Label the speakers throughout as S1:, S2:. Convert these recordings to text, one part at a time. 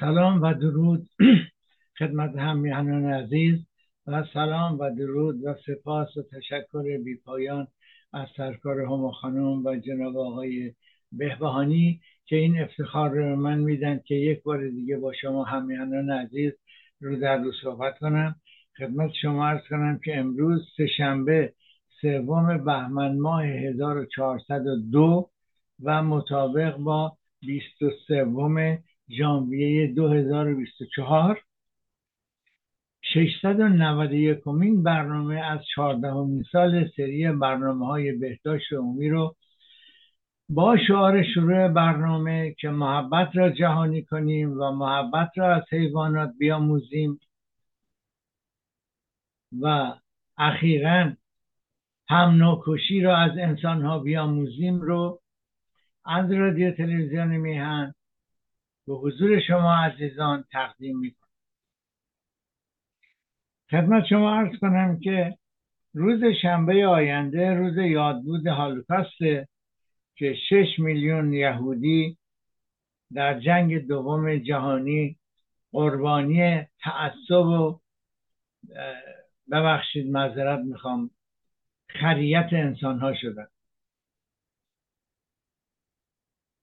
S1: سلام و درود خدمت همیهنان عزیز و سلام و درود و سپاس و تشکر بیپایان از سرکار هما خانم و جناب آقای بهبهانی که این افتخار رو من میدن که یک بار دیگه با شما همیهنان عزیز رو در رو صحبت کنم. خدمت شما ارز کنم که امروز سهشنبه سوم بهمن ماه 1402 و مطابق با 23 ژانویه 2024 691 مین برنامه از 14 سال سری برنامه های بهداشت عمومی رو با شعار شروع برنامه که محبت را جهانی کنیم و محبت را از حیوانات بیاموزیم و اخیرا هم نوکشی را از انسان ها بیاموزیم رو از رادیو تلویزیون میهن به حضور شما عزیزان تقدیم می کنم خدمت شما عرض کنم که روز شنبه آینده روز یادبود هالوکاسته که شش میلیون یهودی در جنگ دوم جهانی قربانی تعصب و ببخشید معذرت می‌خوام خریت انسان ها شدن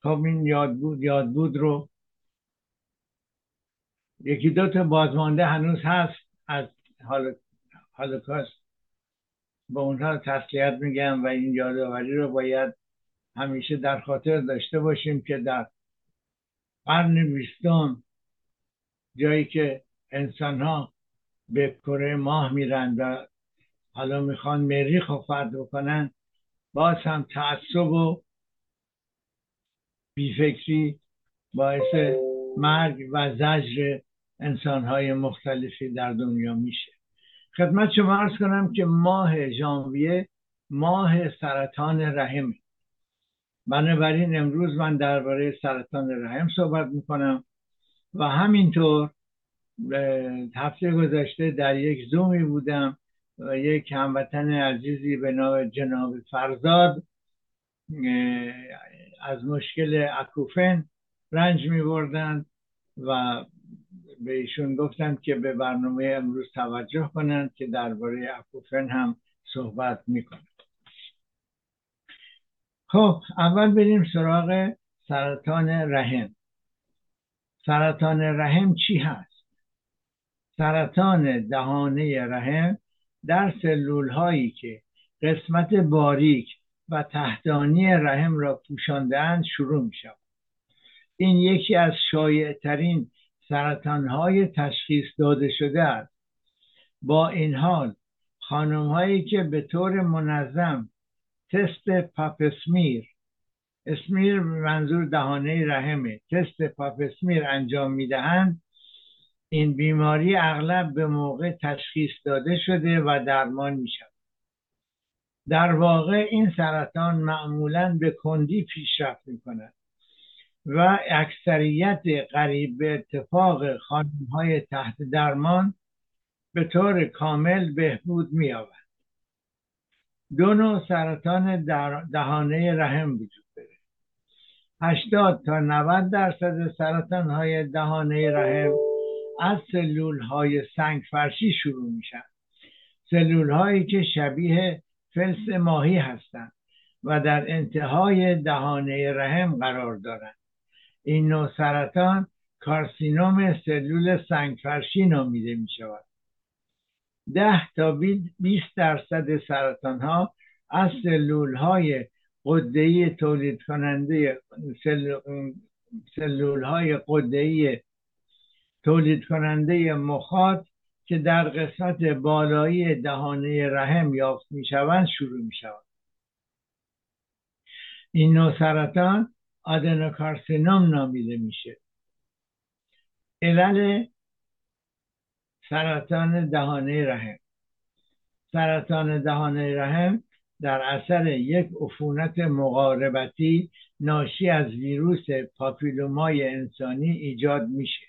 S1: خب این یادبود یادبود رو یکی دو تا بازمانده هنوز هست. از هالوکاست با اونها تسلیت میگم و این یادآوری رو باید همیشه در خاطر داشته باشیم که در قرن بیستم جایی که انسان ها به کره ماه میرن و حالا می‌خوان مریخ رو فرد بکنن باز هم تعصب و بیفکری باعث مرگ و زجر انسانهای مختلفی در دنیا میشه. خدمت شما ارز کنم که ماه ژانویه ماه سرطان رحم. بنابراین امروز من درباره سرطان رحم صحبت می‌کنم و همینطور هفته گذشته در یک زومی بودم و یک هموطن عزیزی به نام جناب فرزاد از مشکل اکوفن رنج می بردن و به ایشون گفتم که به برنامه امروز توجه کنند که درباره اکوفن هم صحبت می‌کنم خب اول بریم سراغ سرطان رحم. سرطان رحم چی هست؟ سرطان دهانه رحم در سلول هایی که قسمت باریک و تحتانی رحم را پوشاندهاند شروع می شود این یکی از شایع ترین سرطان های تشخیص داده شده است با این حال خانم هایی که به طور منظم تست پاپسمیر اسمیر منظور دهانه رحمه تست پاپسمیر انجام می‌دهند این بیماری اغلب به موقع تشخیص داده شده و درمان می شود. در واقع این سرطان معمولا به کندی پیشرفت می کند و اکثریت قریب به اتفاق خانم های تحت درمان به طور کامل بهبود می آورد. دو نوع سرطان دهانه رحم وجود داره. 80 تا 90 درصد سرطان های دهانه رحم از سلول های سنگ فرشی شروع میشن. سلول هایی که شبیه فلس ماهی هستند و در انتهای دهانه رحم قرار دارند. این نوع سرطان کارسینوم سلول سنگفرشی نامیده می شود ده تا 20 درصد سرطان ها از سلول های قدهی تولید کننده سلول های قدهی تولید کننده مخاط که در قسمت بالایی دهانه رحم یافت می شوند شروع می شود این نوع سرطان آدنوکارسینوم نامیده میشه. علل سرطان دهانه رحم. سرطان دهانه رحم در اثر یک عفونت مقاربتی ناشی از ویروس پاپیلومای انسانی ایجاد میشه.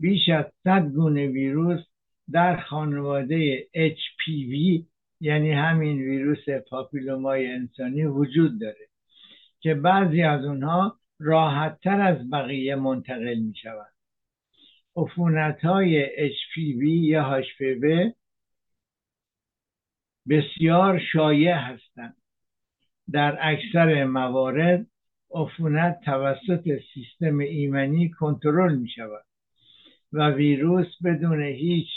S1: بیش از صد گونه ویروس در خانواده HPV یعنی همین ویروس پاپیلومای انسانی وجود داره. که بعضی از اونها راحتتر از بقیه منتقل می شود عفونت های HPV یا HPV بسیار شایع هستند در اکثر موارد عفونت توسط سیستم ایمنی کنترل می شود و ویروس بدون هیچ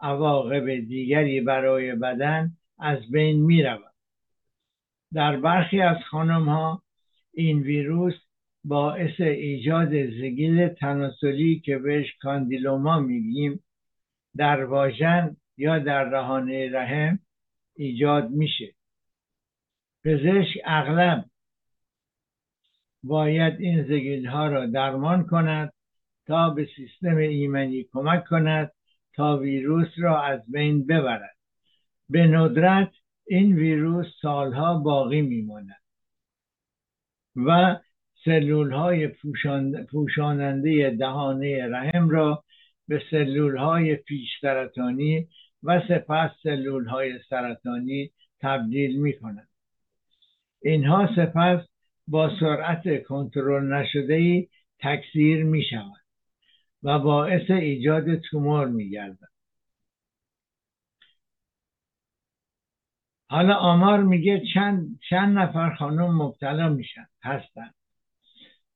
S1: عواقب دیگری برای بدن از بین می رود. در برخی از خانم ها این ویروس باعث ایجاد زگیل تناسلی که بهش کاندیلوما میگیم در واژن یا در رهانه رحم ایجاد میشه. پزشک اغلب باید این زگیل ها را درمان کند تا به سیستم ایمنی کمک کند تا ویروس را از بین ببرد. به ندرت این ویروس سالها باقی میماند. و سلول های پوشاننده دهانه رحم را به سلول های پیش سرطانی و سپس سلول های سرطانی تبدیل می کنند. اینها سپس با سرعت کنترل نشده ای تکثیر می شود و باعث ایجاد تومور می. حالا آمار میگه چند, چند نفر خانم مبتلا میشن هستن.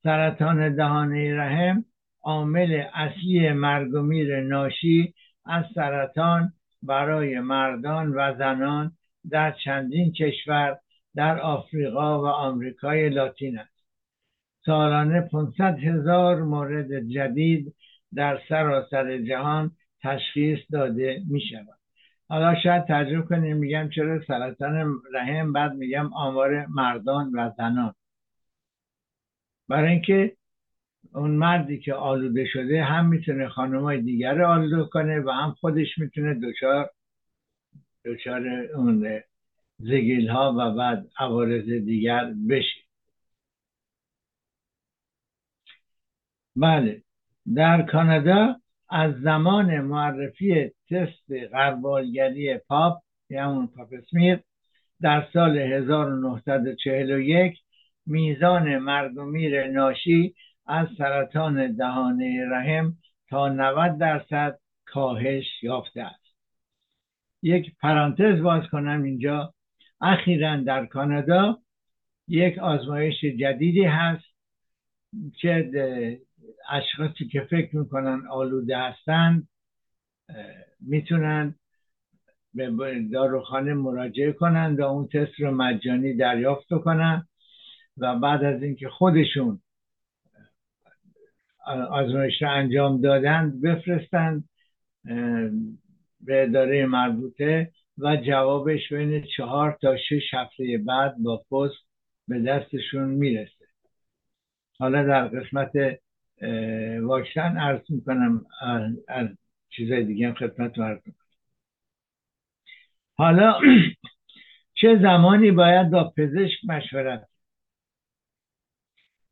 S1: سرطان دهانه رحم عامل اصلی مرگ و میر ناشی از سرطان برای مردان و زنان در چندین کشور در آفریقا و آمریکای لاتین است. سالانه 500 هزار مورد جدید در سراسر جهان تشخیص داده می شود حالا شاید تجربه کنیم میگم چرا سرطان رحم بعد میگم آمار مردان و زنان. برای اینکه اون مردی که آلوده شده هم می‌تونه خانمای دیگر آلوده کنه و هم خودش می‌تونه دچار دچار اون زگیل ها و بعد عوارض دیگر بشه. بله. در کانادا از زمان معرفی تست غربالگری پاپ یا اون پاپ اسمیر در سال 1941 میزان مرگ و میر ناشی از سرطان دهانه رحم تا 90 درصد کاهش یافته است. یک پرانتز باز کنم اینجا. اخیرا در کانادا یک آزمایش جدیدی هست که اشخاصی که فکر می‌کنن آلوده هستند می‌تونن به داروخانه مراجعه کنن و اون تست رو مجانی دریافت کنن و بعد از اینکه خودشون آزمایش رو انجام دادند بفرستند به اداره مربوطه و جوابش بین چهار تا شش هفته بعد با پست به دستشون می‌رسه. حالا در قسمت واکسن عرض می‌کنم از چیزای دیگه هم خدمت عرض حالا چه زمانی باید با پزشک مشورت؟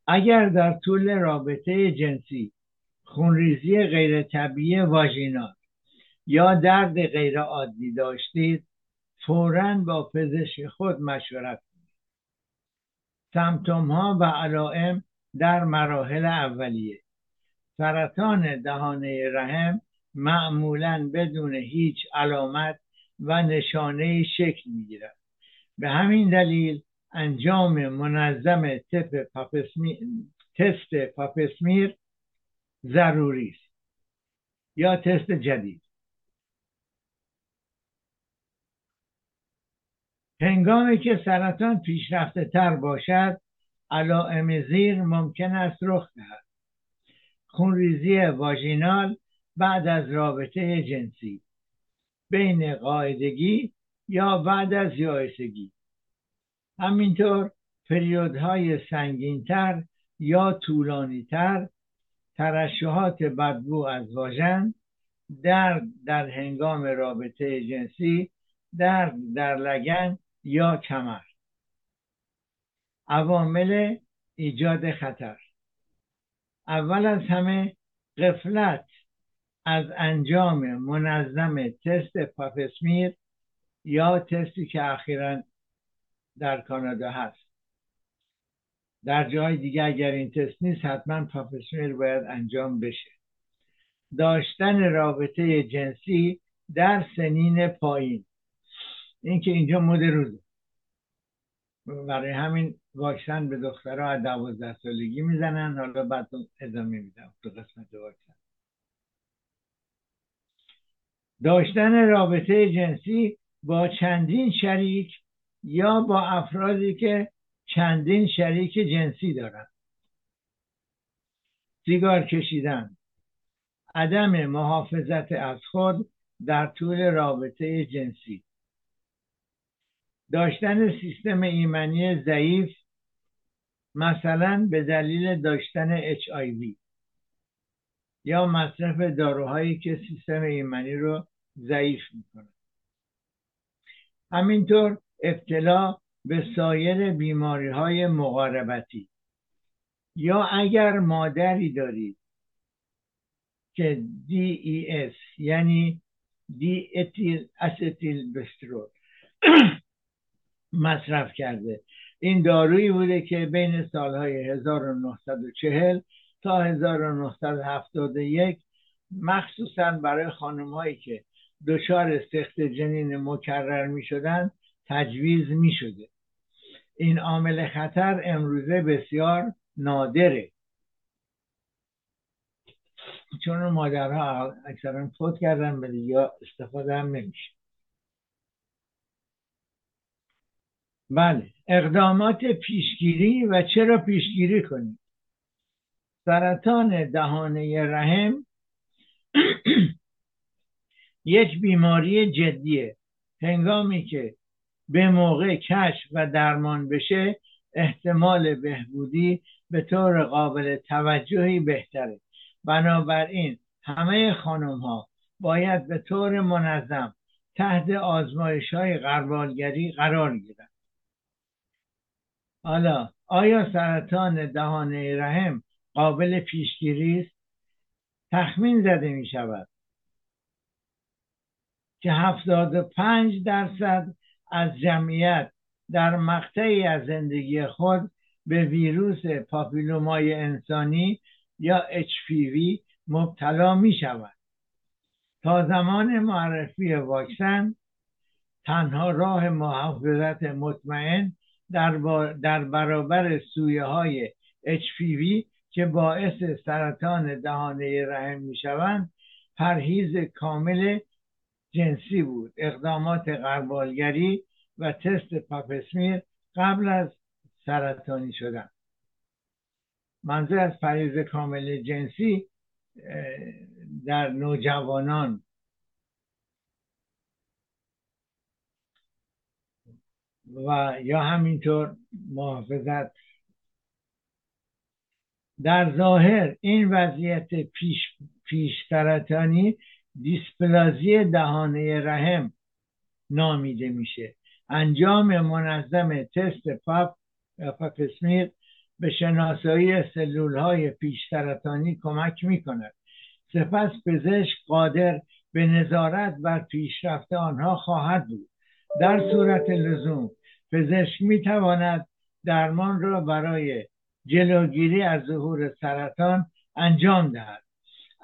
S1: اگر در طول رابطه جنسی خونریزی غیر طبیعی واژینال یا درد غیر عادی داشتید فورا با پزشک خود مشورت کنید. سمتوم ها و علائم در مراحل اولیه. سرطان دهانه رحم معمولا بدون هیچ علامت و نشانه شکل می‌گیرد. به همین دلیل انجام منظم تست پاپسمیر ضروری است یا تست جدید. هنگامی که سرطان پیشرفته تر باشد علائم زیر ممکن است رخ دهد. خونریزی واژینال بعد از رابطه جنسی. بین قاعدگی یا بعد از یائسگی. همینطور پریودهای سنگینتر یا طولانیتر ترشحات بدبو از واژن درد در هنگام رابطه جنسی درد در لگن یا کمر. عوامل ایجاد خطر. اول از همه قفلت از انجام منظم تست پاپسمیر یا تستی که اخیرا در کانادا هست. در جای دیگه اگر این تست نیست حتما پاپسمیر باید انجام بشه. داشتن رابطه جنسی در سنین پایین. این که اینجا مد روزه. برای همین واکسن به دخترها از دوازده سالگی می‌زنن. حالا بعد ادامه میدم تو قسمت واکسن داشتن رابطه جنسی با چندین شریک یا با افرادی که چندین شریک جنسی دارند سیگار کشیدن. عدم محافظت از خود در طول رابطه جنسی. داشتن سیستم ایمنی ضعیف مثلا به دلیل داشتن HIV یا مصرف داروهایی که سیستم ایمنی رو ضعیف می‌کنه. همینطور ابتلا به سایر بیماری های مقاربتی. یا اگر مادری دارید که DES یعنی دی اتیل استیل بسترول مصرف کرده این دارویی بوده که بین سالهای 1940 تا 1971 مخصوصا برای خانم هایی که دچار سخت جنین مکرر می شدن تجویز می شده این عامل خطر امروزه بسیار نادره. چون مادرها اکثرا فوت کردن ولی یا استفاده هم نمیشه. بله. اقدامات پیشگیری و چرا پیشگیری کنیم؟ سرطان دهانه رحم یک بیماری جدیه. هنگامی که به موقع کشف و درمان بشه احتمال بهبودی به طور قابل توجهی بهتره. بنابراین همه خانم ها باید به طور منظم تحت آزمایش های قربالگری قرار گیرند. حالا آیا سرطان دهانه رحم قابل پیشگیری است؟ تخمین زده می شود که هفتاد و پنج درصد از جمعیت در مقطعی از زندگی خود به ویروس پاپیلومای انسانی یا HPV مبتلا می شود. تا زمان معرفی واکسن تنها راه محافظت مطمئن در, در برابر سویه های HPV که باعث سرطان دهانه رحم می شوند پرهیز کامل جنسی بود. اقدامات قربالگری و تست پاپسمیر قبل از سرطانی شدن. منظور از پرهیز کامل جنسی در نوجوانان و یا همینطور محافظت. در ظاهر این وضعیت پیش, پیش دیسپلازی دهانه رحم نامیده میشه. انجام منظم تست پاپ پاپسمیر به شناسایی سلول های پیش کمک می کند سپس پزشک قادر به نظارت بر پیشرفت آنها خواهد بود. در صورت لزوم پزشک می تواند درمان را برای جلوگیری از ظهور سرطان انجام دهد.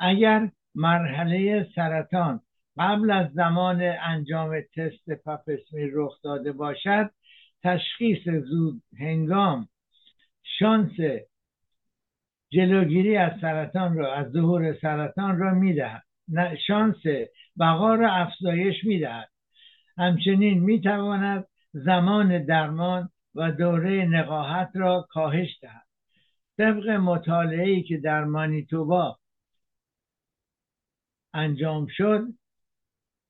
S1: اگر مرحله سرطان قبل از زمان انجام تست پاپسمی رخ داده باشد تشخیص زود هنگام شانس جلوگیری از سرطان را از ظهور سرطان را می‌دهد. شانس بقا را افزایش می‌دهد. همچنین می‌تواند زمان درمان و دوره نقاهت را کاهش دهد. طبق مطالعه که در مانیتوبا انجام شد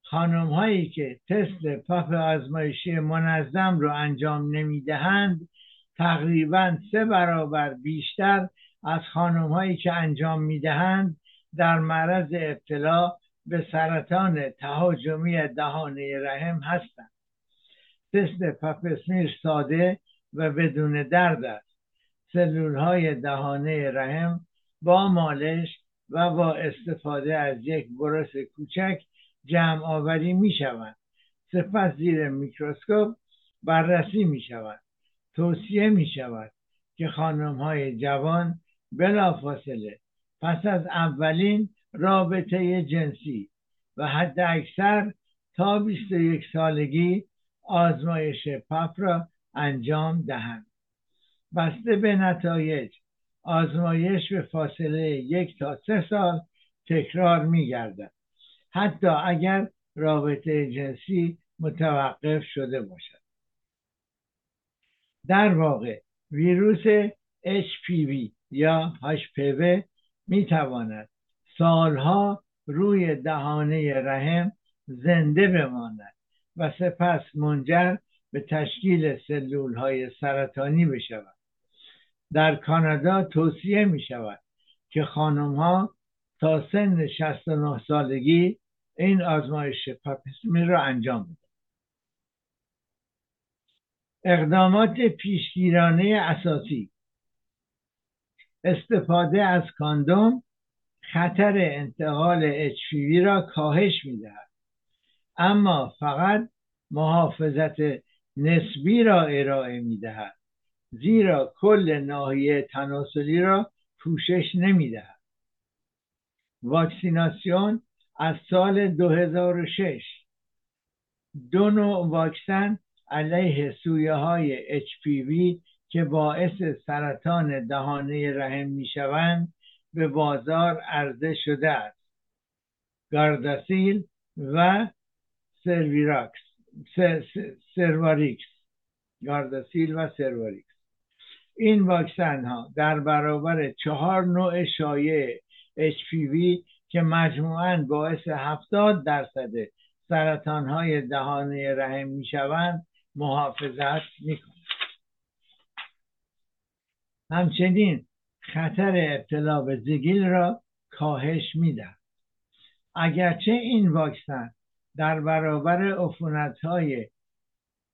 S1: خانم هایی که تست پاپ آزمایشی منظم رو انجام نمی دهند تقریبا سه برابر بیشتر از خانم هایی که انجام می دهند در معرض ابتلا به سرطان تهاجمی دهانه رحم هستند. تست پاپسمیر ساده و بدون درد است. سلول های دهانه رحم با مالش و با استفاده از یک برس کوچک جمع آوری می شوند سپس زیر میکروسکوپ بررسی می شود توصیه می شود که خانم های جوان بلافاصله پس از اولین رابطه جنسی و حد اکثر تا 21 سالگی آزمایش پپ را انجام دهند. بسته به نتایج آزمایش به فاصله یک تا سه سال تکرار می گردد. حتی اگر رابطه جنسی متوقف شده باشد. در واقع ویروس HPV یا HPV می تواند سالها روی دهانه رحم زنده بماند. و سپس منجر به تشکیل سلول های سرطانی بشود. در کانادا توصیه می شود که خانم ها تا سن 69 سالگی این آزمایش پاپسمی را انجام بدهند. اقدامات پیشگیرانه اساسی استفاده از کاندوم خطر انتقال HPV را کاهش می‌دهد. اما فقط محافظت نسبی را ارائه می‌دهد. زیرا کل ناحیه تناسلی را پوشش نمی‌دهد. واکسیناسیون از سال 2006 دو نوع واکسن علیه سویه های HPV که باعث سرطان دهانه رحم می شوند به بازار عرضه شده است. گارداسیل و سرویراکس سرواریکس گارداسیل و سرواریکس این واکسن ها در برابر چهار نوع شایع HPV که مجموعاً باعث هفتاد درصد سرطان های دهانه رحم می شوند محافظت می کنند همچنین خطر ابتلا به زگیل را کاهش می‌دهد. اگرچه این واکسن در برابر عفونت های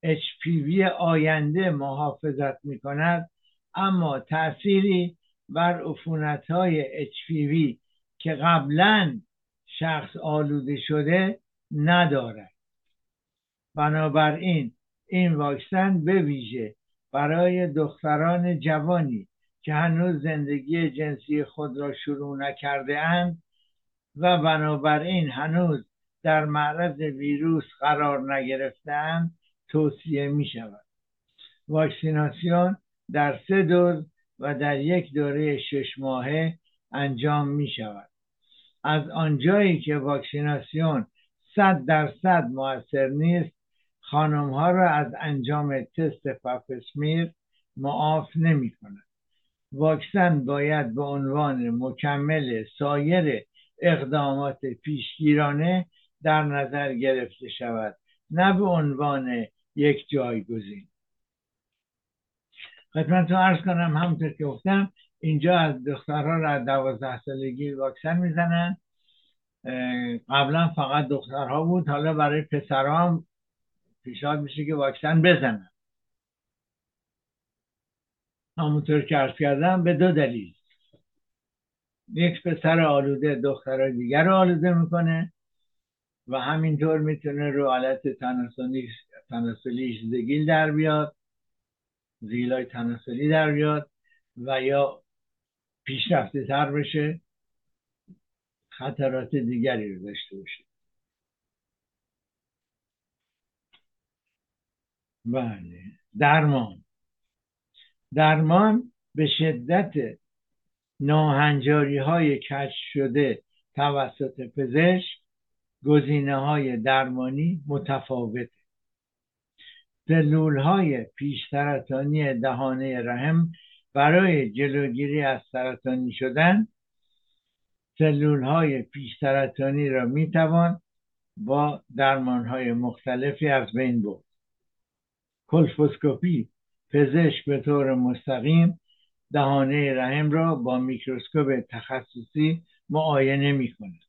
S1: HPV آینده محافظت می کند اما تأثیری بر عفونت های HPV که قبلا شخص آلوده شده ندارد. بنابراین این واکسن به ویژه برای دختران جوانی که هنوز زندگی جنسی خود را شروع نکرده اند و بنابراین هنوز در معرض ویروس قرار نگرفتند توصیه می شود واکسیناسیون در سه دوز و در یک دوره شش ماهه انجام می شود از آنجایی که واکسیناسیون صد درصد موثر نیست خانم ها را از انجام تست پاپسمیر معاف نمی کند واکسن باید به عنوان مکمل سایر اقدامات پیشگیرانه در نظر گرفته شود نه به عنوان یک جایگزین. خدمتتون ارز کنم همونطور که گفتم اینجا از دخترها را از دوازده سالگی واکسن می‌زنن. قبلا فقط دخترها بود حالا برای پسرها هم پیشنهاد میشه که واکسن بزنن. همونطور که ارز کردم به دو دلیل. یک پسر آلوده دخترای دیگر رو آلوده می‌کنه. و همینطور می‌تونه رو حالت تناسلی زگیل در بیاد زیلای تناسلی در بیاد و یا پیشرفته تر بشه خطرات دیگری رو داشته باشه. بله. درمان. درمان به شدت ناهنجاری های کشف شده توسط پزشک گزینه های درمانی متفاوته. سلول های پیش سرطانی دهانه رحم برای جلوگیری از سرطانی شدن سلول های پیش سرطانی را می توان با درمان های مختلفی از بین برد. کلفوسکوپی پزشک به طور مستقیم دهانه رحم را با میکروسکوپ تخصصی معاینه می کند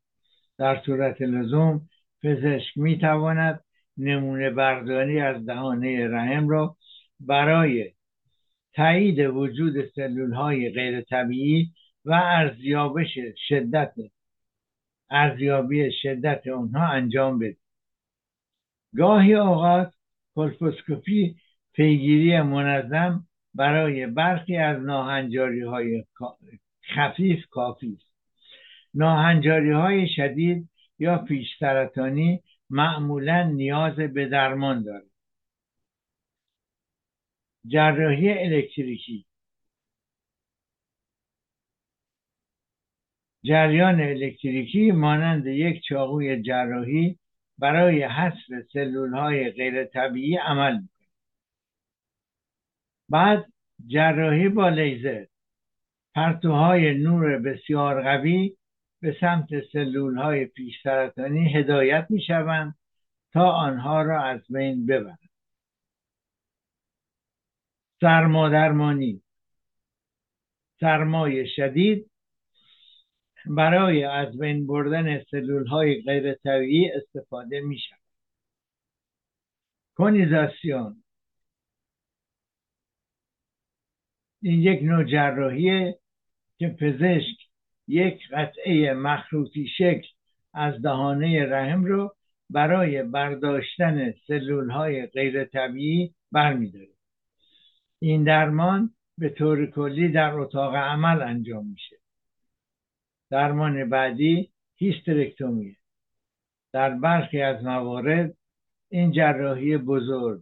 S1: در صورت لزوم پزشک می تواند نمونه برداری از دهانه رحم را برای تایید وجود سلول های غیر طبیعی و ارزیابش شدت ارزیابی شدت اونها انجام بده. گاهی اوقات کلفوسکوپی پیگیری منظم برای برخی از ناهنجاری های خفیف کافی است. ناهنجاری های شدید یا پیش سرطانی معمولا نیاز به درمان دارد. جراحی الکتریکی. جریان الکتریکی مانند یک چاقوی جراحی برای حذف سلول های غیر طبیعی عمل می‌کنه بعد جراحی با لیزر. پرتوهای نور بسیار قوی به سمت سلول های پیش سرطانی هدایت می شوند تا آنها را از بین ببرند. سرمادرمانی سرمای شدید برای از بین بردن سلول های غیر طبیعی استفاده می شود کونیزاسیون این یک نوع جراحیه که پزشک یک قطعه مخروطی شکل از دهانه رحم رو برای برداشتن سلول های غیر طبیعی برمیداره. این درمان به طور کلی در اتاق عمل انجام میشه. درمان بعدی هیسترکتومیه. در برخی از موارد این جراحی بزرگ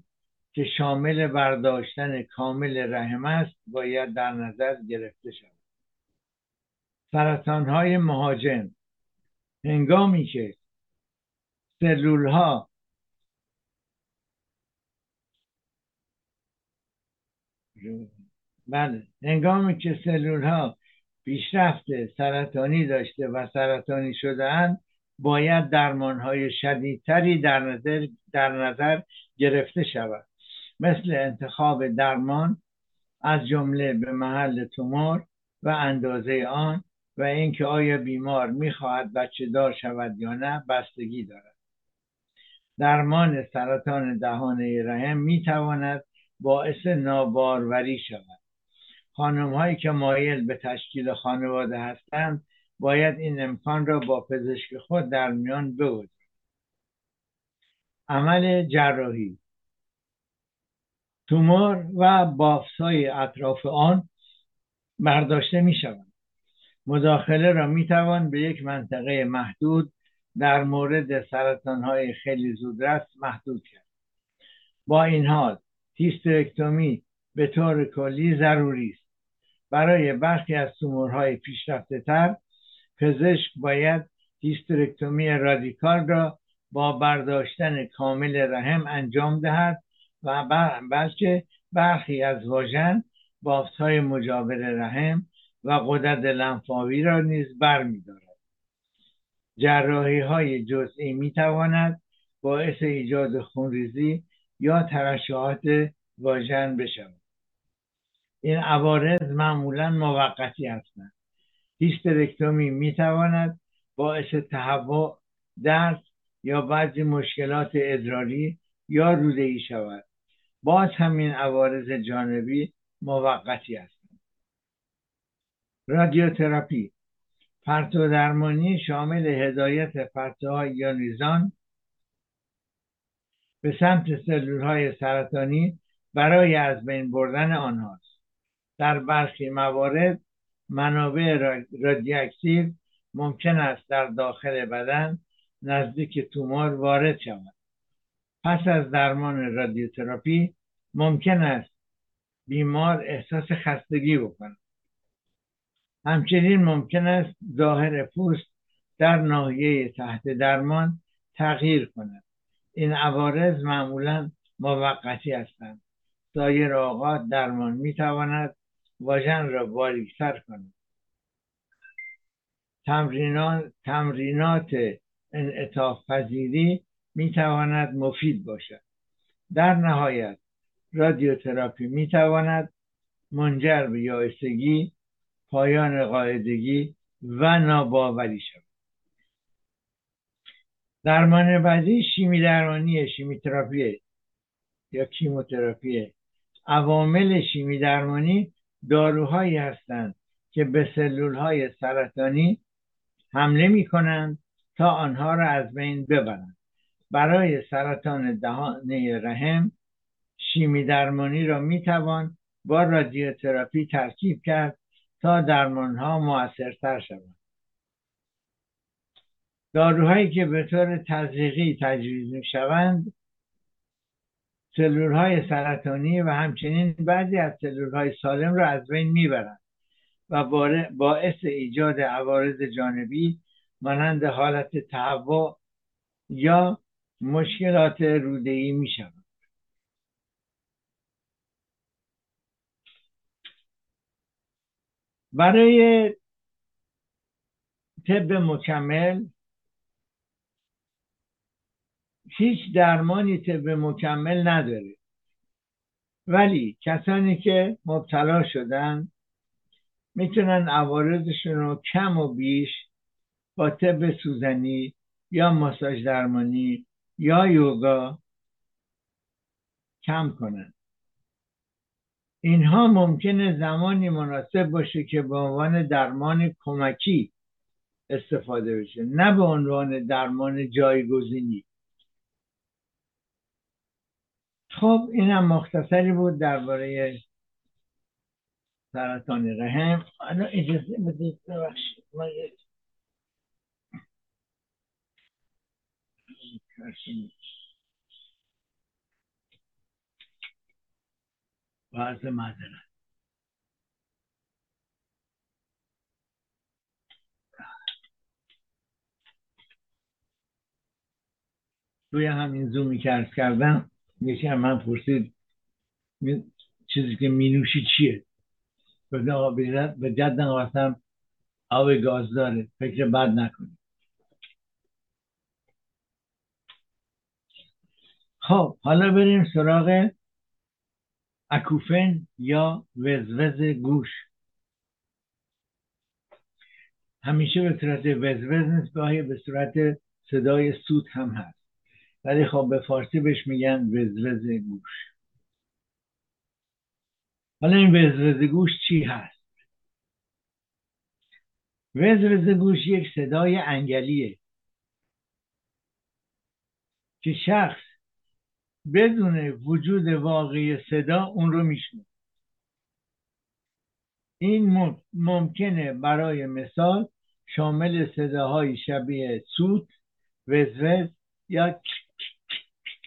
S1: که شامل برداشتن کامل رحم است باید در نظر گرفته شود. سرطان های مهاجم. هنگامی که سلول ها بله هنگامی که سلول ها پیشرفت سرطانی داشته و سرطانی شدهاند باید درمان های شدیدتری در نظر, در نظر گرفته شود. مثل انتخاب درمان از جمله به محل تومور و اندازه آن و اینکه آیا بیمار می‌خواهد بچه دار شود یا نه بستگی دارد. درمان سرطان دهانه رحم می‌تواند باعث ناباروری شود. خانم هایی که مایل به تشکیل خانواده هستند باید این امکان را با پزشک خود در میان بگذارند. عمل جراحی تومور و بافس های اطراف آن برداشته می شوند مداخله را می توان به یک منطقه محدود در مورد سرطان های خیلی زودرس محدود کرد. با این حال هیسترکتومی به طور کلی ضروری است. برای برخی از تومورهای پیشرفته تر پزشک باید هیسترکتومی رادیکال را با برداشتن کامل رحم انجام دهد و بلکه برخی از واژن بافت های مجاور رحم و قدرت لنفاوی را نیز برمیدارد. جراحی های جزئی می تواند باعث ایجاد خونریزی یا ترشحات واژن بشود. این عوارض معمولا موقتی هستند. هیسترکتومی می تواند باعث تهوع درد یا بعضی مشکلات ادراری یا روده ای شود. باز همین عوارض جانبی موقتی هستند رادیوتراپی. پرتو درمانی شامل هدایت پرتوهای یا نیزان به سمت سلول های سرطانی برای از بین بردن آنهاست. در برخی موارد منابع رادیاکتیو ممکن است در داخل بدن نزدیک تومور وارد شود. پس از درمان رادیوتراپی ممکن است بیمار احساس خستگی بکند. همچنین ممکن است ظاهر پوست در ناحیه تحت درمان تغییر کند. این عوارض معمولا موقتی هستند. سایر اوقات درمان می‌تواند واژن را باریکتر کند. تمرینات, تمرینات انعطاف پذیری می‌تواند مفید باشد. در نهایت رادیوتراپی می‌تواند منجر به یائسگی پایان قاعدگی و ناباوری شود درمان بعدی شیمی درمانی شیمی تراپی یا کیموتراپی. عوامل شیمی درمانی داروهایی هستند که به سلول های سرطانی حمله می کنند تا آنها را از بین ببرند. برای سرطان دهانه رحم شیمی درمانی را می توان با رادیوتراپی ترکیب کرد تا درمان ها موثرتر شوند داروهایی که به طور تزریقی تجویز می شوند سلول های سرطانی و همچنین بعضی از سلول های سالم را از بین می‌برند و باعث ایجاد عوارض جانبی مانند حالت تهوع یا مشکلات رودهی می شود. برای طب مکمل هیچ درمانی طب مکمل نداره. ولی کسانی که مبتلا شدن می‌تونن عوارضشون رو کم و بیش با طب سوزنی یا ماساژ درمانی یا یوگا کم کنن. اینها ممکنه زمانی مناسب باشه که به عنوان درمان کمکی استفاده بشه نه به عنوان درمان جایگزینی. خب اینم مختصری بود درباره سرطان رحم. حالا اجازه بدید ببخشید معذرت. توی همین زومی که ارز کردم یکی هم من پرسید چیزی که مینوشی چیه؟ به جدن گفتم آب گاز داره فکر بد نکنید خب حالا بریم سراغ اکوفن یا وزوز گوش. همیشه به صورت وزوز نیست به صورت صدای سوت هم هست. ولی خب به فارسی بهش میگن وزوز گوش. حالا این وزوز گوش چی هست؟ وزوز گوش یک صدای انگلیه که شخص بدون وجود واقعی صدا اون رو میشنه این ممکنه برای مثال شامل صداهای شبیه سوت وزوز یا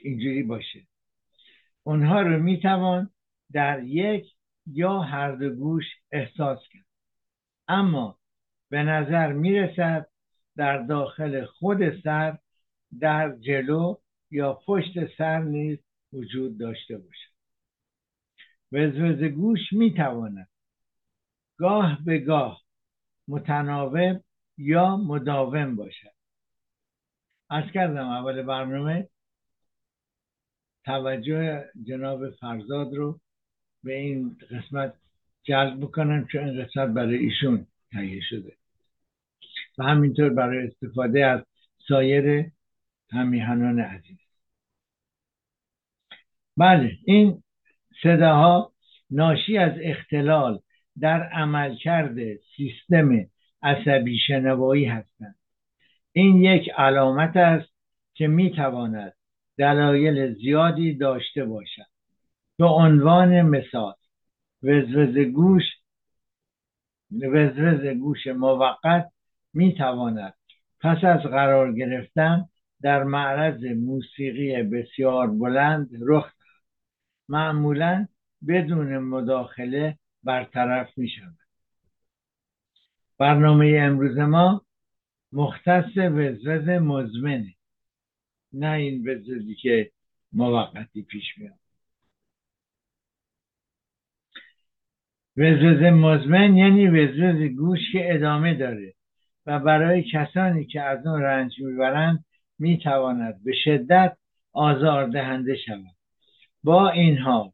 S1: اینجوری باشه. اونها رو می‌توان در یک یا هر دو گوش احساس کرد. اما به نظر می‌رسد در داخل خود سر در جلو یا پشت سر نیز وجود داشته باشد. وزوز گوش می‌تواند گاه به گاه متناوب یا مداوم باشد. از کردم اول برنامه توجه جناب فرزاد رو به این قسمت جلب بکنم چون این قسمت برای ایشون تهیه شده. و همینطور برای استفاده از سایر همیهنان عزیز. بله این صداها ناشی از اختلال در عملکرد سیستم عصبی شنوایی هستند. این یک علامت است که می‌تواند دلایل زیادی داشته باشد. به عنوان مثال وزوز گوش وزوز گوش موقت می‌تواند پس از قرار گرفتن در معرض موسیقی بسیار بلند رخ معمولا بدون مداخله برطرف می شود برنامه امروز ما مختص وزوز مزمنه نه این وزوزی که موقتی پیش میاد. وزوز مزمن یعنی وزوز گوش که ادامه داره و برای کسانی که از اون رنج می‌برند می‌تواند به شدت آزاردهنده شود. با این حال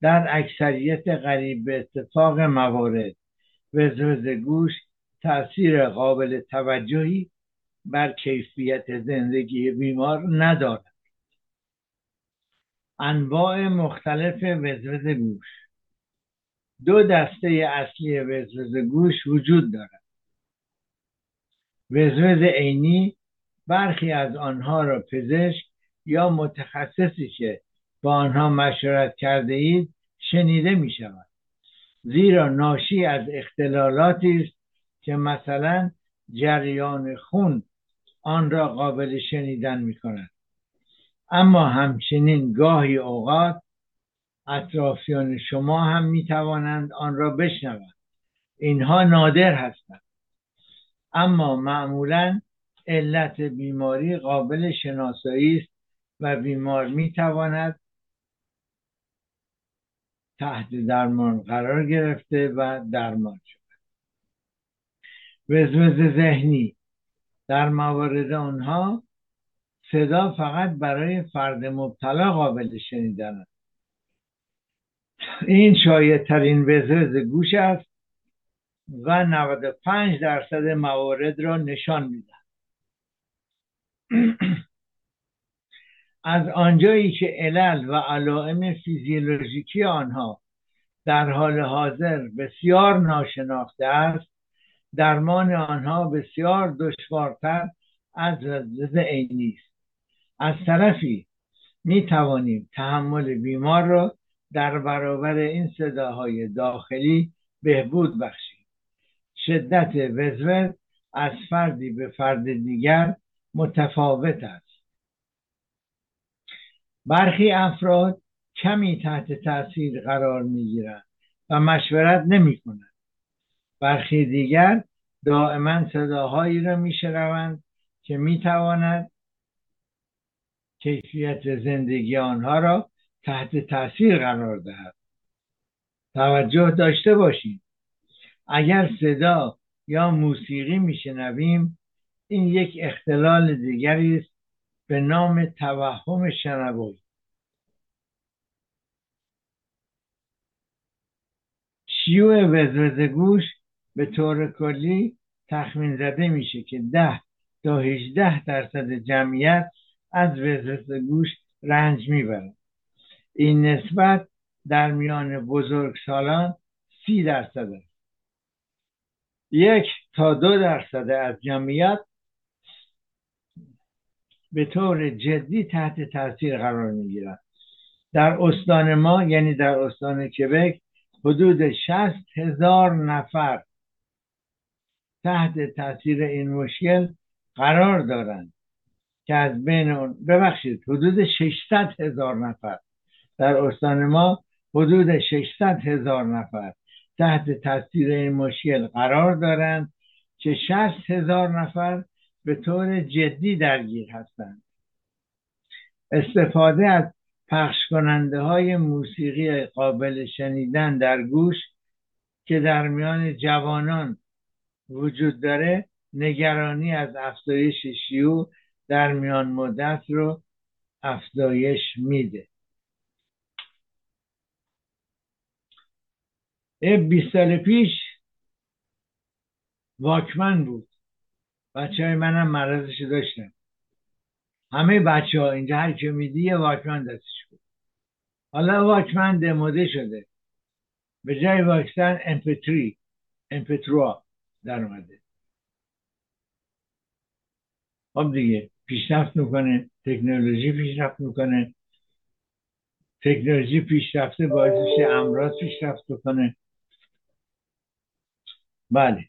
S1: در اکثریت قریب به اتفاق موارد وزوز گوش تاثیر قابل توجهی بر کیفیت زندگی بیمار ندارد. انواع مختلف وزوز گوش دو دسته اصلی وزوز گوش وجود دارد. وزوز عینی برخی از آنها را پزشک یا متخصصی که با آنها مشورت کرده اید شنیده می شود زیرا ناشی از اختلالاتی است که مثلا جریان خون آن را قابل شنیدن می کند اما همچنین گاهی اوقات اطرافیان شما هم می توانند آن را بشنوند. اینها نادر هستند. اما معمولا علت بیماری قابل شناسایی است و بیمار می تواند تحت درمان قرار گرفته و درمان شود وزوز ذهنی. در موارد آنها صدا فقط برای فرد مبتلا قابل شنیدن است. این شایع ترین وزوز گوش است و 95 درصد موارد را نشان میدن از آنجایی که علل و علائم فیزیولوژیکی آنها در حال حاضر بسیار ناشناخته است درمان آنها بسیار دشوارتر از وزوز عینی است. از طرفی می توانیم تحمل بیمار را در برابر این صداهای داخلی بهبود بخشیم. شدت وزوز از فردی به فرد دیگر متفاوت است. برخی افراد کمی تحت تاثیر قرار می گیرند و مشورت نمی کنند برخی دیگر دائما صداهایی را می شنوند که می تواند کیفیت زندگی آنها را تحت تاثیر قرار دهد. توجه داشته باشید. اگر صدا یا موسیقی میشنویم این یک اختلال دیگری است به نام توهم شنوایی. شیوع وزوز گوش به طور کلی تخمین زده میشه که ده تا 18 درصد جمعیت از وزوز گوش رنج می‌برند این نسبت در میان بزرگ سالان سی درصد است. یک تا دو درصد از جمعیت به طور جدی تحت تاثیر قرار می‌گیرند در استان ما یعنی در استان کبک حدود شست هزار نفر تحت تاثیر این مشکل قرار دارند که از بین اون ببخشید حدود 600 هزار نفر. در استان ما حدود 600 هزار نفر تحت تاثیر این مشکل قرار دارند که 60 هزار نفر به طور جدی درگیر هستند. استفاده از پخش کننده های موسیقی قابل شنیدن در گوش که در میان جوانان وجود داره نگرانی از افزایش شیوع در میان مدت رو افزایش میده. بیست سال پیش واکمن بود. بچه های منم مرضش داشتن. همه بچه ها اینجا هر که میدی یه واکمن دستش بود. حالا واکمن دموده شده. به جای واکسن امپتری امپتروا در اومده. خب دیگه پیشرفت می‌کنه. تکنولوژی پیشرفت می‌کنه. تکنولوژی پیشرفته باعث میشه امراض پیشرفت بکنه. بله.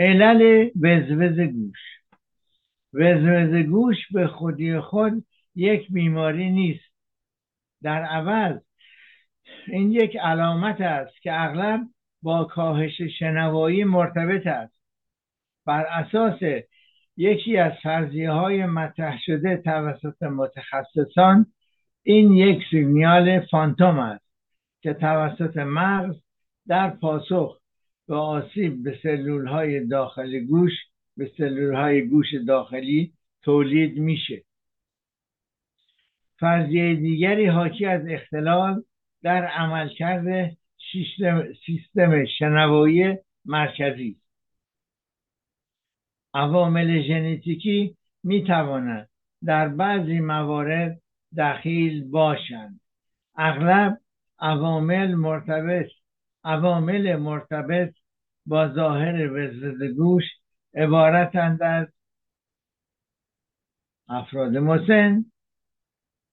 S1: علل وزوز گوش. وزوز گوش به خودی خود یک بیماری نیست. در عوض این یک علامت است که اغلب با کاهش شنوایی مرتبط است. بر اساس یکی از فرضیه های مطرح شده توسط متخصصان این یک سیگنال فانتوم است که توسط مغز در پاسخ به آسیب به سلول های داخل گوش به سلول های گوش داخلی تولید میشه. فرضیه دیگری حاکی از اختلال در عملکرد سیستم شنوایی مرکزی. عوامل ژنتیکی می توانند در بعضی موارد دخیل باشند. اغلب عوامل مرتبط عوامل مرتبط با ظاهر وزرد گوش عبارتند از افراد مسن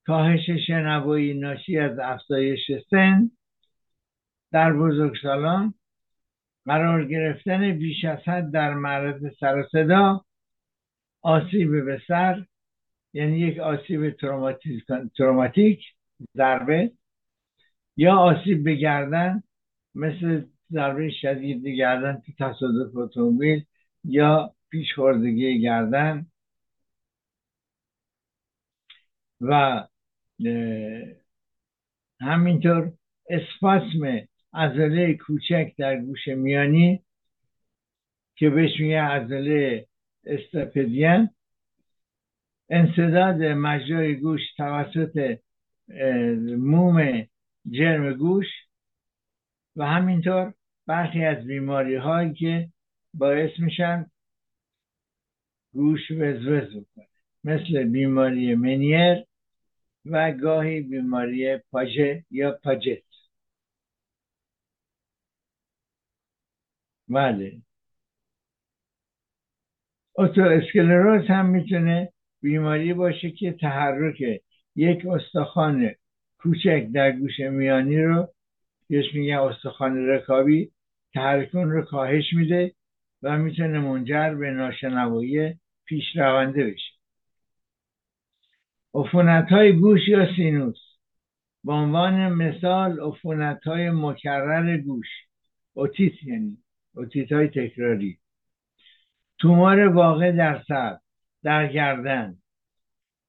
S1: کاهش شنوایی ناشی از افزایش سن در بزرگسالان قرار گرفتن بیش از حد در معرض سر و صدا آسیب به سر یعنی یک آسیب تروماتیک ضربه یا آسیب به گردن مثل ضربه شدید گردن تو تصادف اتومبیل یا پیشخوردگی گردن. و همینطور اسپاسم عضله کوچک در گوش میانی که بهش میگه عضله استپدین. انصداد مجرای گوش توسط موم جرم گوش. و همینطور برخی از بیماری هایی که باعث میشن گوش وزوز بکنه. مثل بیماری منیر و گاهی بیماری پاژه یا پاجت. بله. اوتو اسکلروز هم می‌تونه بیماری باشه که تحرک یک استخوان کوچک در گوش میانی رو بهش میگن استخوان رکابی تحرک اون رو کاهش میده و می‌تونه منجر به ناشنوایی پیشرونده بشه. عفونت های گوش یا سینوس. به عنوان مثال عفونت های مکرر گوش. اوتیت یعنی اوتیت های تکراری. تومار واقع در سر در گردن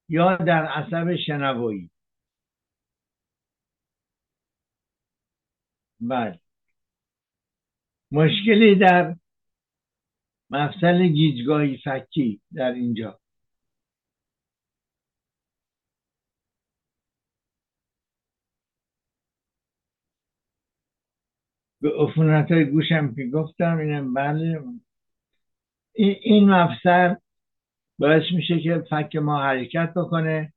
S1: یا در عصب شنوایی. بله. مشکلی در مفصل گیجگاهی فکی در اینجا. به عفونت های گوشم که گفتم اینم بله. این مفصل باعث میشه که فک ما حرکت بکنه.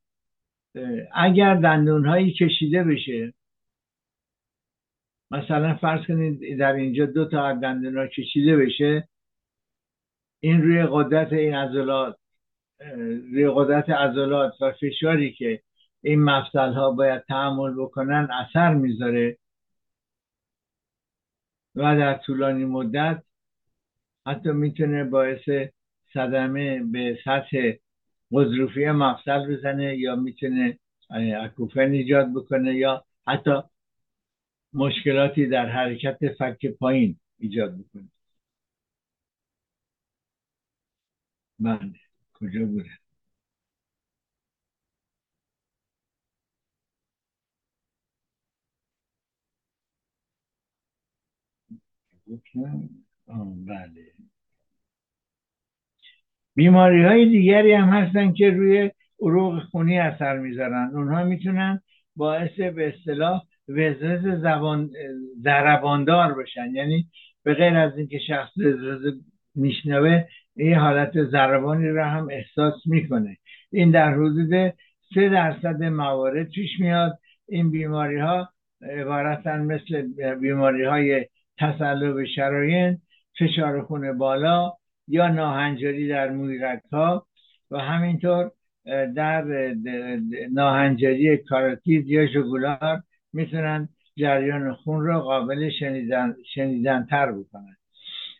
S1: اگر دندون هایی کشیده بشه مثلا فرض کنید در اینجا دو تا دندون ها کشیده بشه این روی قدرت این عضلات روی قدرت عضلات و فشاری که این مفصل ها باید تحمل بکنن اثر می‌ذاره و در طولانی مدت حتی می‌تونه باعث صدمه به سطح غضروفی مفصل بزنه یا می‌تونه اکوفن ایجاد بکنه یا حتی مشکلاتی در حرکت فک پایین ایجاد بکنه بله کجا بوده بله. بیماری های دیگری هم هستن که روی عروق خونی اثر می‌ذارن. اونها می‌تونن باعث به اصطلاح وزرز زبان ضرباندار بشن. یعنی به غیر از اینکه شخص وزرز میشنوه این حالت ضربانی رو هم احساس می‌کنه. این در حدود سه درصد موارد پیش میاد. این بیماری ها عبارتن مثل بیماری های تسلب شراین فشار خون بالا یا ناهنجاری در مویرک ها و همینطور در ناهنجاری کاراتید یا جگولار می‌تونن جریان خون رو قابل شنیدن, تر بکنن.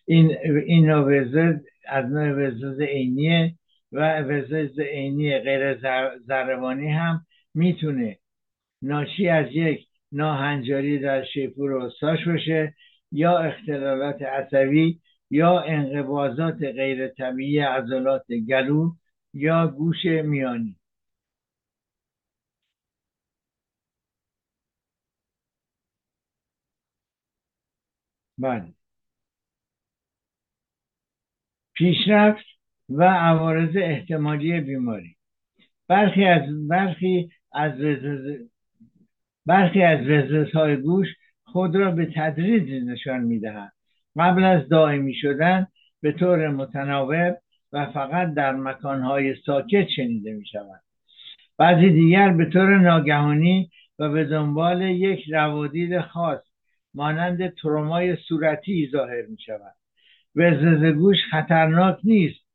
S1: این این از نوع وزرز عینیه و وزرز عینی غیر زربانی هم می‌تونه ناشی از یک ناهنجاری در شیپور استاش باشه یا اختلالات عصبی یا انقباضات غیر طبیعی عضلات گلو یا گوش میانی. بله. پیشرفت و عوارض احتمالی بیماری. برخی از برخی از برخی از های گوش خود را به تدریج نشان می‌دهند. قبل از دائمی شدن به طور متناوب و فقط در مکانهای ساکت شنیده می شود بعضی دیگر به طور ناگهانی و به دنبال یک روادید خاص مانند ترومای صورتی ظاهر می شود وزوز گوش خطرناک نیست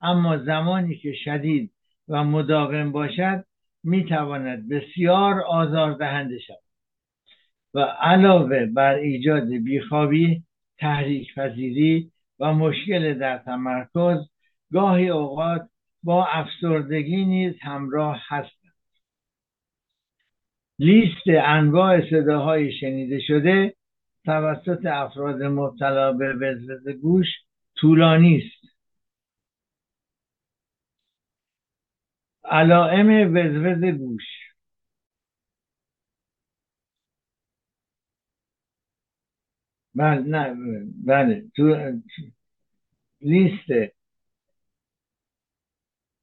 S1: اما زمانی که شدید و مداوم باشد می تواند بسیار آزاردهنده شود و علاوه بر ایجاد بیخوابی تحریک پذیری و مشکل در تمرکز گاهی اوقات با افسردگی نیز همراه هستند. لیست انواع صداهای شنیده شده توسط افراد مبتلا به وزوز گوش طولانی است. علائم وزوز گوش. بله نه بله تو لیست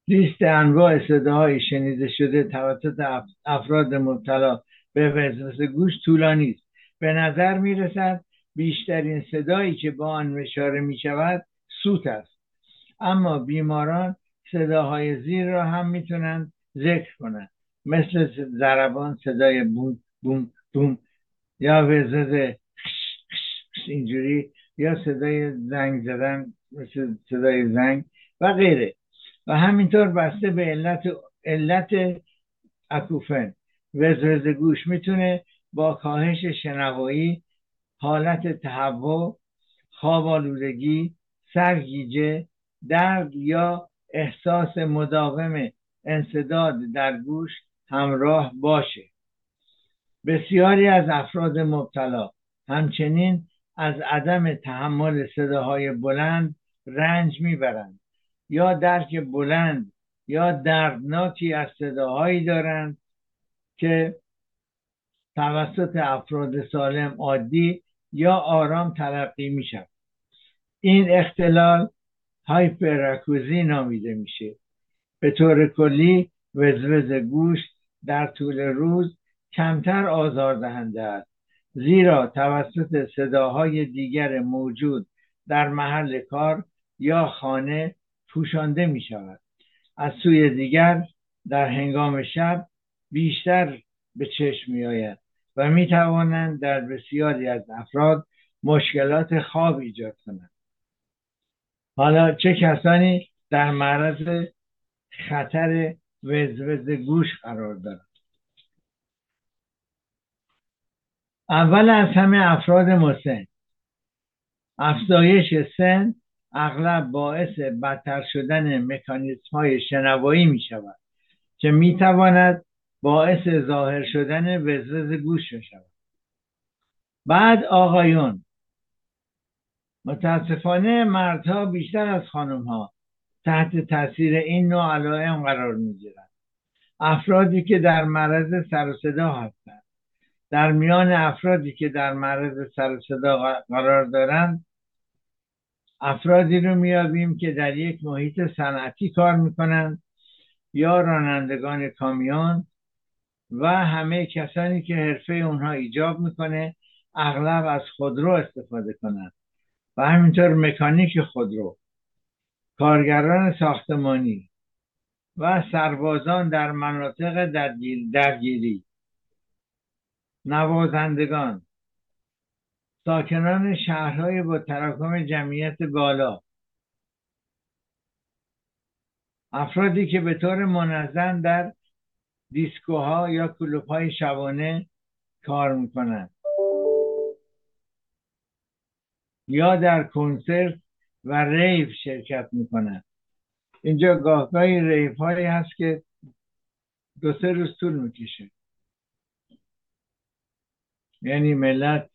S1: لیست انواع صداهای شنیده شده توسط افراد مبتلا به وزوز گوش طولانی است. به نظر می رسد بیشترین صدایی که با آن اشاره می شود سوت است. اما بیماران صداهای زیر را هم می‌تونن ذکر کنند. مثل ضربان صدای بوم بوم بوم یا وزد اینجوری یا صدای زنگ زدن مثل صدای زنگ و غیره. و همینطور بسته به علت علت اکوفن. وزوز گوش می‌تونه با کاهش شنوایی حالت تهوع خواب آلودگی سرگیجه درد یا احساس مداوم انصداد در گوش همراه باشه. بسیاری از افراد مبتلا همچنین از عدم تحمل صداهای بلند رنج می‌برند یا درک بلند یا دردناکی از صداهایی دارند که توسط افراد سالم عادی یا آرام تلقی می شود این اختلال هایپراکوزی نامیده میشه. به طور کلی وزوز گوش در طول روز کمتر آزاردهنده است. زیرا توسط صداهای دیگر موجود در محل کار یا خانه پوشانده می شود از سوی دیگر در هنگام شب بیشتر به چشم می آید و می توانند در بسیاری از افراد مشکلات خواب ایجاد کنند. حالا چه کسانی در معرض خطر وزوز گوش قرار دارند؟ اول از همه افراد مسن. افزایش سن اغلب باعث بدتر شدن مکانیزم های شنوایی می شود که می تواند باعث ظاهر شدن وزوز گوش شود بعد آقایون. متاسفانه مردها بیشتر از خانمها تحت تاثیر این نوع علائم قرار می‌گیرند. افرادی که در معرض سر و صدا هستند. در میان افرادی که در معرض سر و صدا قرار دارند افرادی رو میابیم که در یک محیط صنعتی کار می‌کنند یا رانندگان کامیون و همه کسانی که حرفه اونها ایجاب می‌کنه اغلب از خودرو استفاده کنند و همینطور مکانیک خودرو. کارگران ساختمانی و سربازان در مناطق درگیری. نوازندگان. ساکنان شهرهای با تراکم جمعیت بالا. افرادی که به طور منظم در دیسکوها یا کلوب شبانه کار می‌کنند یا در کنسرت و ریف شرکت می‌کنن. اینجا گاهگاهی ریف هایی هست که دو سه روز طول می‌کشه. یعنی ملت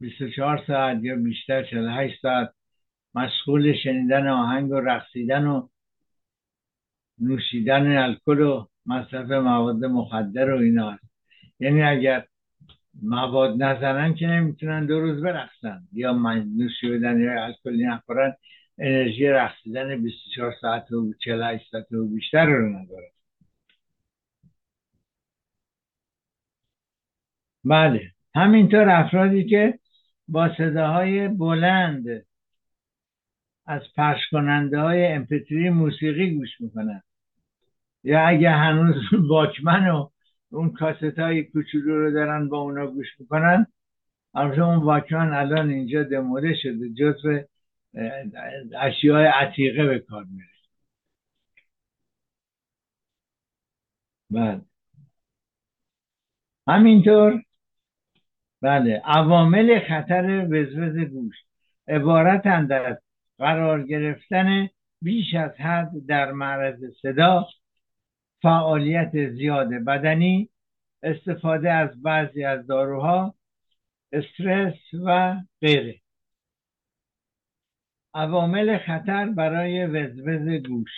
S1: 24 ساعت یا بیشتر 48 ساعت مشغول شنیدن آهنگ و رقصیدن و نوشیدن الکل و مصرف مواد مخدر و اینا هست. یعنی اگر مواد نزنن که نمی‌تونن دو روز برقصن. یا من بدن یا الکلی نخورن انرژی رقصیدن 24 ساعت و 48 ساعت و بیشتر رو نداره. بله. همینطور افرادی که با صداهای بلند از پخش کننده های امپتری موسیقی گوش می‌کنن. یا اگه هنوز واکمن و اون کاست های کوچولو رو دارن با اونا گوش می‌کنن البته اون واکمن الان اینجا دموده شده جزو اشیاء عتیقه به کار میره بله. همینطور. بله. عوامل خطر وزوز گوش عبارتند از قرار گرفتن بیش از حد در معرض صدا فعالیت زیاد بدنی استفاده از بعضی از داروها استرس و غیره. عوامل خطر برای وزوز گوش.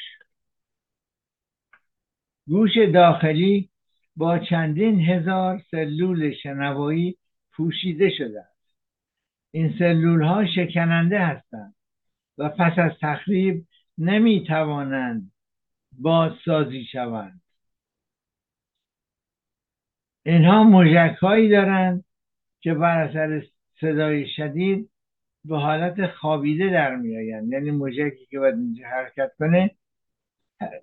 S1: گوش داخلی با چندین هزار سلول شنوایی پوشیده شده است. این سلول ها شکننده هستند و پس از تخریب نمی توانند بازسازی شوند. اینها مجک هایی دارند که بر اثر صدای شدید به حالت خوابیده در میآیند. یعنی مجکی که باید حرکت کنه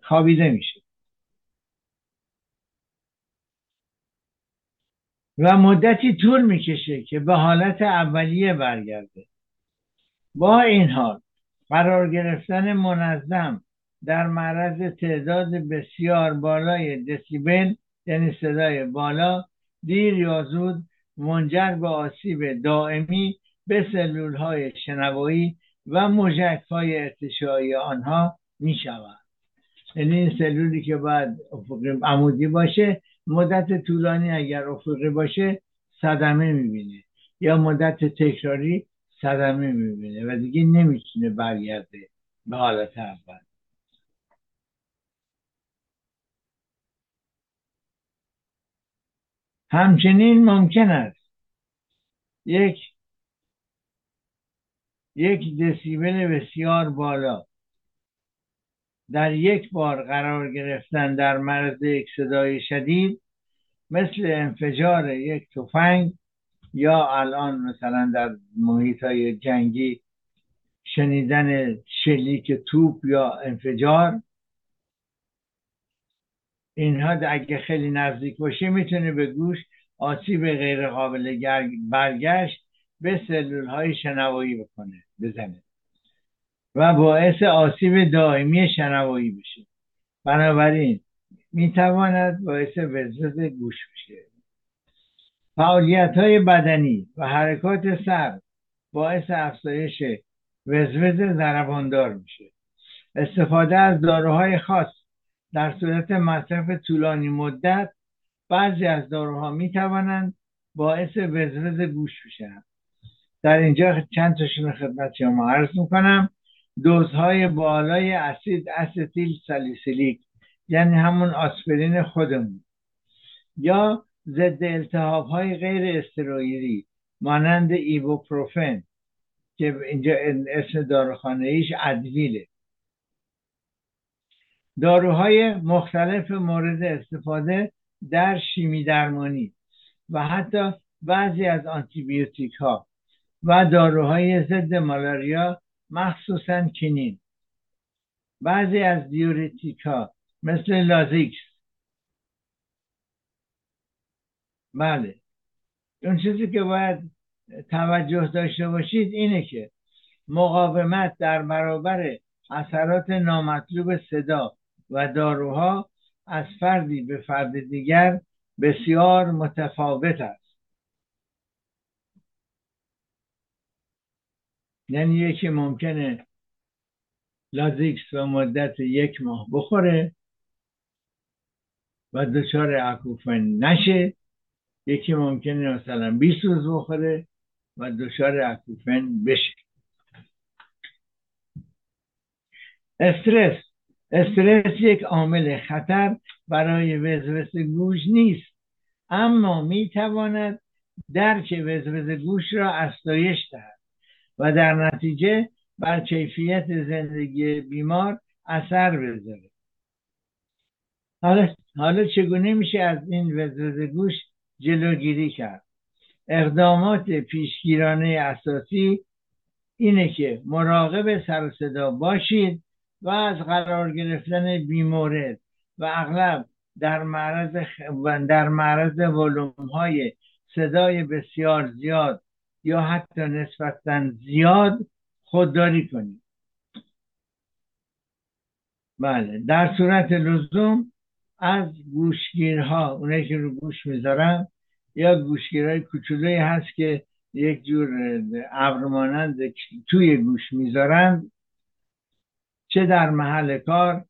S1: خوابیده میشه. و مدتی طول می‌کشه که به حالت اولیه برگرده. با این حال قرار گرفتن منظم در معرض تعداد بسیار بالای دسیبل یعنی صدای بالا دیر یا زود منجر به آسیب دائمی به سلول های شنوایی و مجک های ارتشایی آنها می شود یعنی این سلولی که باید عمودی باشه مدت طولانی اگر افقی باشه صدمه می‌بینه. یا مدت تکراری صدمه می‌بینه و دیگه نمی‌تونه برگرده به حالت اول. همچنین ممکن است یک یک دسیبل بسیار بالا در یک بار قرار گرفتن در مرز یک صدای شدید مثل انفجار یک تفنگ یا الان مثلا در محیط های جنگی شنیدن شلیک توپ یا انفجار اینها اگه خیلی نزدیک باشه می‌تونه به گوش آسیب غیر قابل برگشت به سلول های شنوایی بکنه بزنه. و باعث آسیب دائمی شنوایی بشه. بنابراین می‌تواند باعث وزوز گوش بشه. فعالیت های بدنی و حرکات سر باعث افزایش وزوز ضرباندار میشه. استفاده از داروهای خاص در صورت مصرف طولانی مدت بعضی از داروها می توانند باعث وزوز گوش بشن. در اینجا چند تاشون خدمت شما عرض می‌کنم. دوزهای بالای اسید استیل سالیسیلیک یعنی همون آسپرین خودمون. یا ضد التهاب های غیر استروئیدی مانند ایبوپروفن که اینجا اسم داروخانه ایش ادویله. داروهای مختلف مورد استفاده در شیمی درمانی و حتی بعضی از آنتیبیوتیک ها و داروهای ضد مالاریا مخصوصا کینین. بعضی از دیورتیک ها مثل لازیکس. بله. اون چیزی که باید توجه داشته باشید اینه که مقاومت در برابر اثرات نامطلوب صدا و داروها از فردی به فرد دیگر بسیار متفاوت است. یعنی یکی ممکنه لازیکس و مدت یک ماه بخوره و دچار اکوفن نشه. یکی ممکنه مثلا 20 روز بخوره و دچار اکوفن بشه. استرس. استرس یک عامل خطر برای وزوس گوش نیست اما می تواند درک وزوز گوش را استایش دهد و در نتیجه بر کیفیت زندگی بیمار اثر بذاره. حالا, حالا چگونه میشه از این وزوز گوش جلوگیری کرد؟ اقدامات پیشگیرانه اساسی اینه که مراقب سر صدا باشید و از قرار گرفتن بیمورد و اغلب در معرض در معرض ولوم های صدای بسیار زیاد یا حتی نسبتا زیاد خودداری کنید بله در صورت لزوم از گوشگیرها اونایی که رو گوش می‌ذارن یا گوشگیرهای کوچولوی هست که یک جور ابرمانند توی گوش می‌ذارن چه در محل کار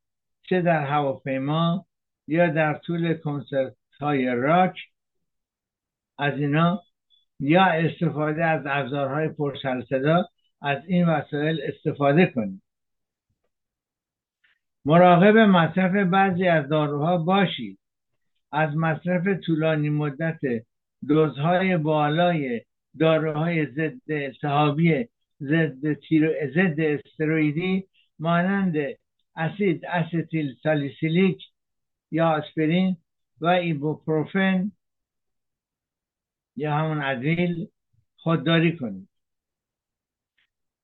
S1: چه در هواپیما یا در طول کنسرت های راک. از اینا یا استفاده از ابزارهای پرسر صدا از این وسایل استفاده کنید. مراقب مصرف بعضی از داروها باشید. از مصرف طولانی مدت دوزهای بالای داروهای ضد التهابی ضد ضد استروئیدی مانند اسید استیل سالیسیلیک یا آسپرین و ایبوپروفن یا همون ادویل خودداری کنید.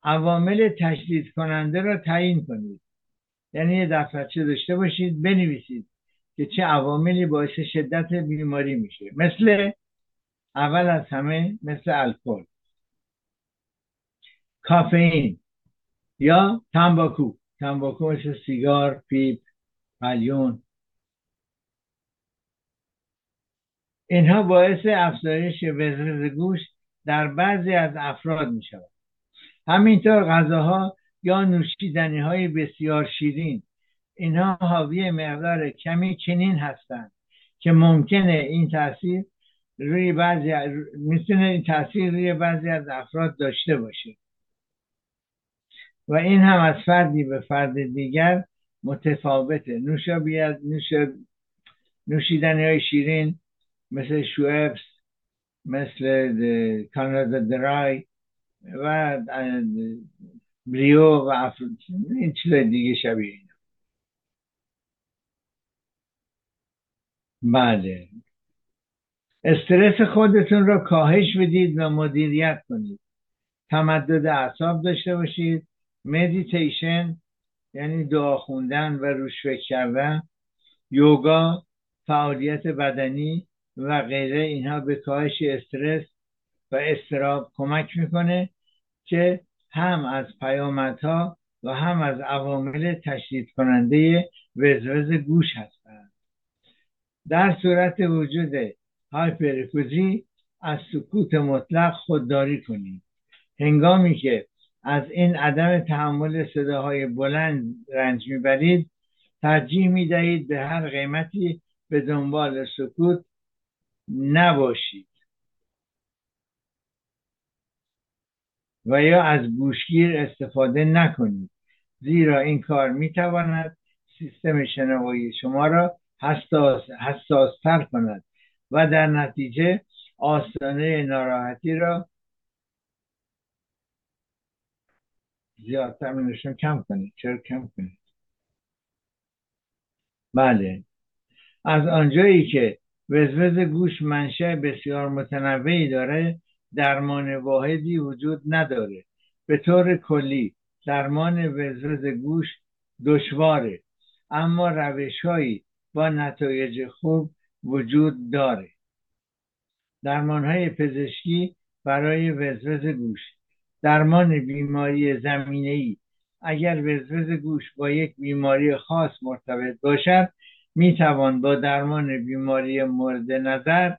S1: عوامل تشدید کننده را تعیین کنید. یعنی یه دفترچه داشته باشید بنویسید که چه عواملی باعث شدت بیماری میشه. مثل اول از همه مثل الکل. کافئین. یا تنباکو. تنباکو مثل سیگار پیپ قلیون. اینها باعث افزایش وزرز گوش در بعضی از افراد می شود همینطور غذاها یا نوشیدنی های بسیار شیرین. اینها حاوی مقدار کمی چنین هستند که ممکنه این تاثیر روی بعضی می‌تونه این تاثیر روی بعضی از افراد داشته باشه. و این هم از فردی به فرد دیگر متفاوته. نوشا بیاد نوش نوشیدنی های شیرین مثل شوئبس مثل کانادا درای و بریو و افراد این چیز دیگه شبیه اینا. بله. استرس خودتون را کاهش بدید و مدیریت کنید. تمدد اعصاب داشته باشید. مدیتیشن یعنی دعا خوندن و روش فکر کردن یوگا فعالیت بدنی و غیره. اینها به کاهش استرس و استراب کمک می‌کنه که هم از پیامدها و هم از عوامل تشدید کننده وزوز گوش هستند. در صورت وجود هایپرفوزی از سکوت مطلق خودداری کنید. هنگامی که از این عدم تحمل صداهای بلند رنج می‌برید ترجیح می‌دهید به هر قیمتی به دنبال سکوت نباشید. و یا از گوشگیر استفاده نکنید. زیرا این کار می‌تواند سیستم شنوایی شما را حساس حساستر کند و در نتیجه آستانه ناراحتی را زیادتر نشون کم کنید. چرا کم کنید؟ بله. از آنجایی که وزوز گوش منشأ بسیار متنوعی داره درمان واحدی وجود نداره. به طور کلی درمان وزوز گوش دشواره. اما روشهایی با نتایج خوب وجود داره. درمان های پزشکی برای وزوز گوش. درمان بیماری زمینه ای اگر وزوز گوش با یک بیماری خاص مرتبط باشد می توان با درمان بیماری مورد نظر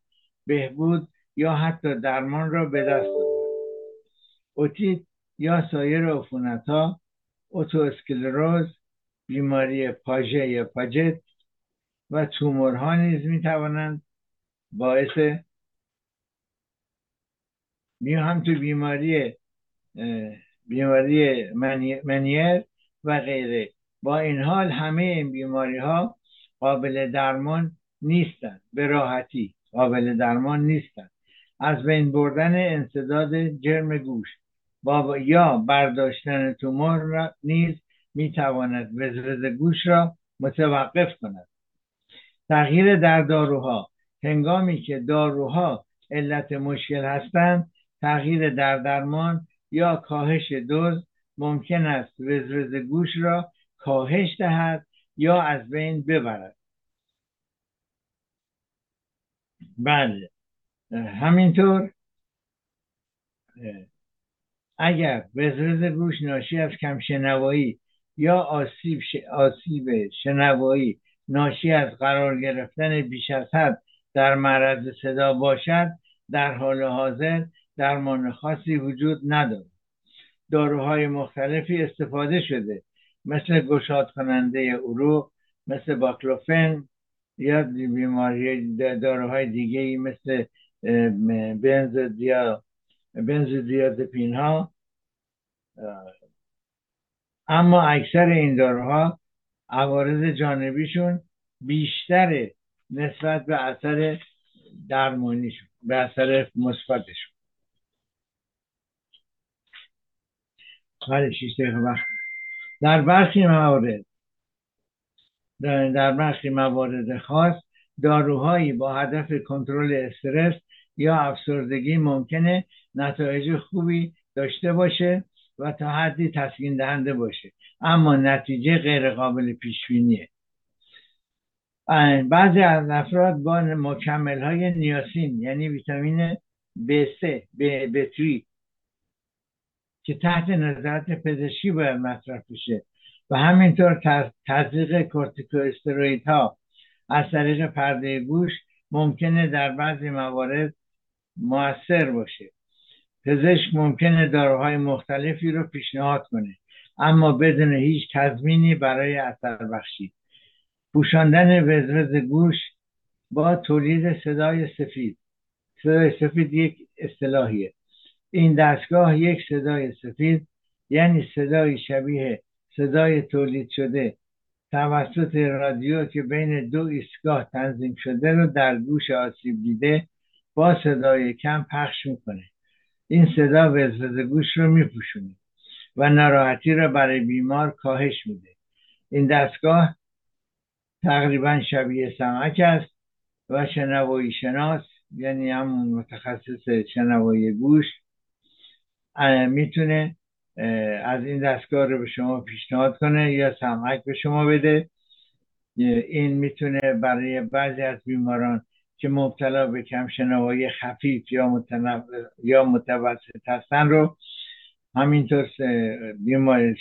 S1: بهبود یا حتی درمان را به دست آورد. اوتیت یا سایر عفونت ها اسکلروز بیماری پاژه یا پاجت و تومورها نیز می توانند باعث می هم تو بیماری بیماری منیر و غیره. با این حال همه این بیماری ها قابل درمان نیستند. به راحتی قابل درمان نیستند. از بین بردن انصداد جرم گوش با یا برداشتن تومور نیز می‌تواند وزرز گوش را متوقف کند. تغییر در داروها. هنگامی که داروها علت مشکل هستند تغییر در درمان یا کاهش دوز ممکن است وزرز گوش را کاهش دهد یا از بین ببرد. بله همینطور اگر وزرز گوش ناشی از کمشنوایی یا آسیب, آسیب شنوایی ناشی از قرار گرفتن بیش از حد در معرض صدا باشد در حال حاضر درمان خاصی وجود ندارد. داروهای مختلفی استفاده شده مثل گشاد کننده عروق مثل باکلوفن یا بیماری داروهای دیگه مثل بنزودیا بنزودیازپین ها اما اکثر این داروها عوارض جانبیشون بیشتر نسبت به اثر درمانیشون به اثر مثبتشون. وقت. در برخی موارد در برخی موارد خاص داروهایی با هدف کنترل استرس یا افسردگی ممکنه نتایج خوبی داشته باشه و تا حدی تسکین دهنده باشه. اما نتیجه غیر قابل پیش بینیه بعضی از افراد با مکمل های نیاسین یعنی ویتامین B3 B3 که تحت نظارت پزشکی باید مصرف بشه. و همینطور تزریق کورتیکوستروید ها از طریق پرده گوش ممکنه در بعضی موارد موثر باشه. پزشک ممکنه داروهای مختلفی رو پیشنهاد کنه اما بدون هیچ تضمینی برای اثر بخشی پوشاندن وزوز گوش با تولید صدای سفید. صدای سفید یک اصطلاحیه. این دستگاه یک صدای سفید یعنی صدای شبیه صدای تولید شده. توسط رادیو که بین دو ایستگاه تنظیم شده رو در گوش آسیب دیده با صدای کم پخش می‌کنه. این صدا وزوز گوش رو میپوشونه و ناراحتی را برای بیمار کاهش میده. این دستگاه تقریبا شبیه سمک است و شنوایی شناس یعنی همون متخصص شنوایی گوش می‌تونه از این دستگاه رو به شما پیشنهاد کنه یا سمک به شما بده. این می‌تونه برای بعضی از بیماران که مبتلا به کم شنوایی خفیف یا, یا متوسط هستن رو همینطور بیمار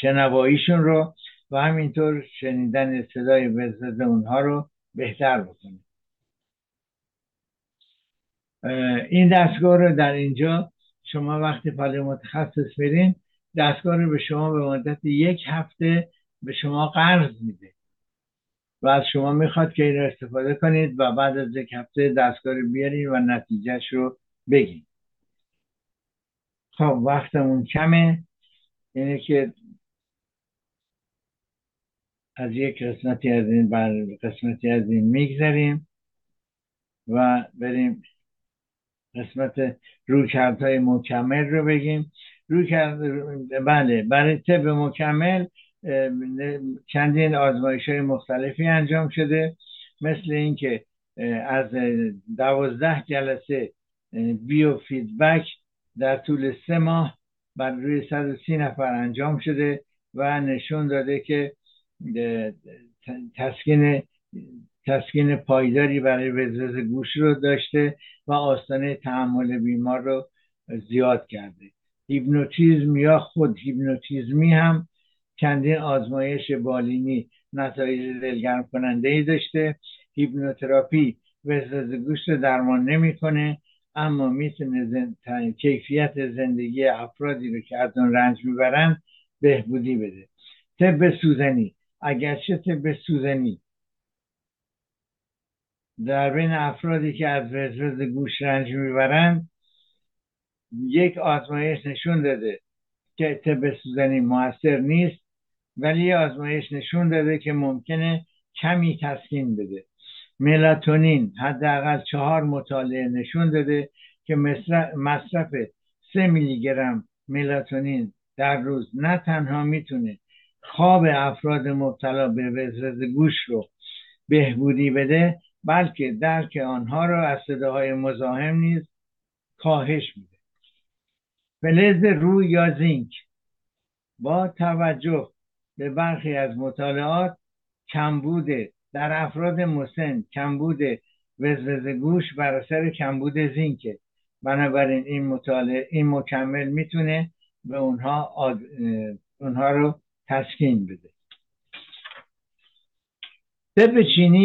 S1: شنواییشون رو و همینطور شنیدن صدای وزد اونها رو بهتر بکنه. این دستگاه رو در اینجا شما وقتی پالی متخصص برین دستگاه رو به شما به مدت یک هفته به شما قرض میده. و از شما می‌خواد که این رو استفاده کنید و بعد از یک هفته دستگاه رو بیارین و نتیجهش رو بگین. خب وقتمون کمه. اینه که از یک قسمتی از این بر قسمتی از این میگذریم و بریم قسمت رویکردهای مکمل رو بگیم. روی کرد بله برای طب مکمل چندین آزمایش های مختلفی انجام شده. مثل اینکه از دوازده جلسه بیو فیدبک در طول سه ماه بر روی 130 نفر انجام شده و نشون داده که تسکین تسکین پایداری برای وزوز گوش رو داشته و آستانه تحمل بیمار رو زیاد کرده. هیپنوتیزم یا خود هیپنوتیزمی هم چندین آزمایش بالینی نتایج دلگرم کننده ای داشته. هیپنوتراپی وزوز گوش رو درمان نمی‌کنه اما می‌تونه کیفیت زندگی افرادی رو که از اون رنج می‌برن بهبودی بده. طب سوزنی. اگرچه طب سوزنی در بین افرادی که از وزوز گوش رنج می‌برند یک آزمایش نشون داده که طب سوزنی موثر نیست ولی آزمایش نشون داده که ممکنه کمی تسکین بده. ملاتونین حداقل چهار مطالعه نشون داده که مصرف سه میلی گرم ملاتونین در روز نه تنها می‌تونه خواب افراد مبتلا به وزرز گوش رو بهبودی بده بلکه درک آنها را از صداهای مزاحم نیز کاهش میده. فلز روی یا زینک با توجه به برخی از مطالعات کمبود در افراد مسن کمبود وزوز گوش بر اثر کمبود زینکه بنابراین این مطالعه این مکمل می‌تونه به اونها اونها رو تسکین بده. طب چینی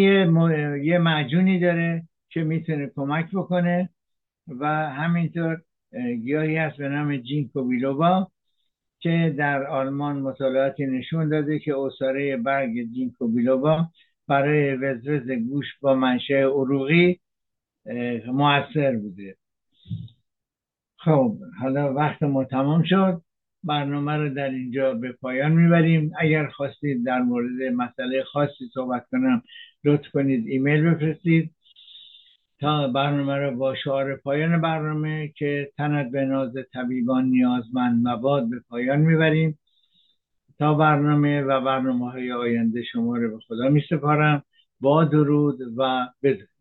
S1: یه معجونی داره که می‌تونه کمک بکنه و همینطور گیاهی هست به نام جینکو بیلوبا که در آلمان مطالعاتی نشون داده که اصاره برگ جینکو بیلوبا برای وزوز گوش با منشه عروقی موثر بوده. خب حالا وقت ما تمام شد. برنامه رو در اینجا به پایان می‌بریم. اگر خواستید در مورد مسئله خاصی صحبت کنم لطف کنید ایمیل بفرستید. تا برنامه رو با شعار پایان برنامه که تند به ناز طبیبان نیازمند مباد به پایان می‌بریم. تا برنامه و برنامه های آینده شما رو به خدا می سپارم با درود و بدرود.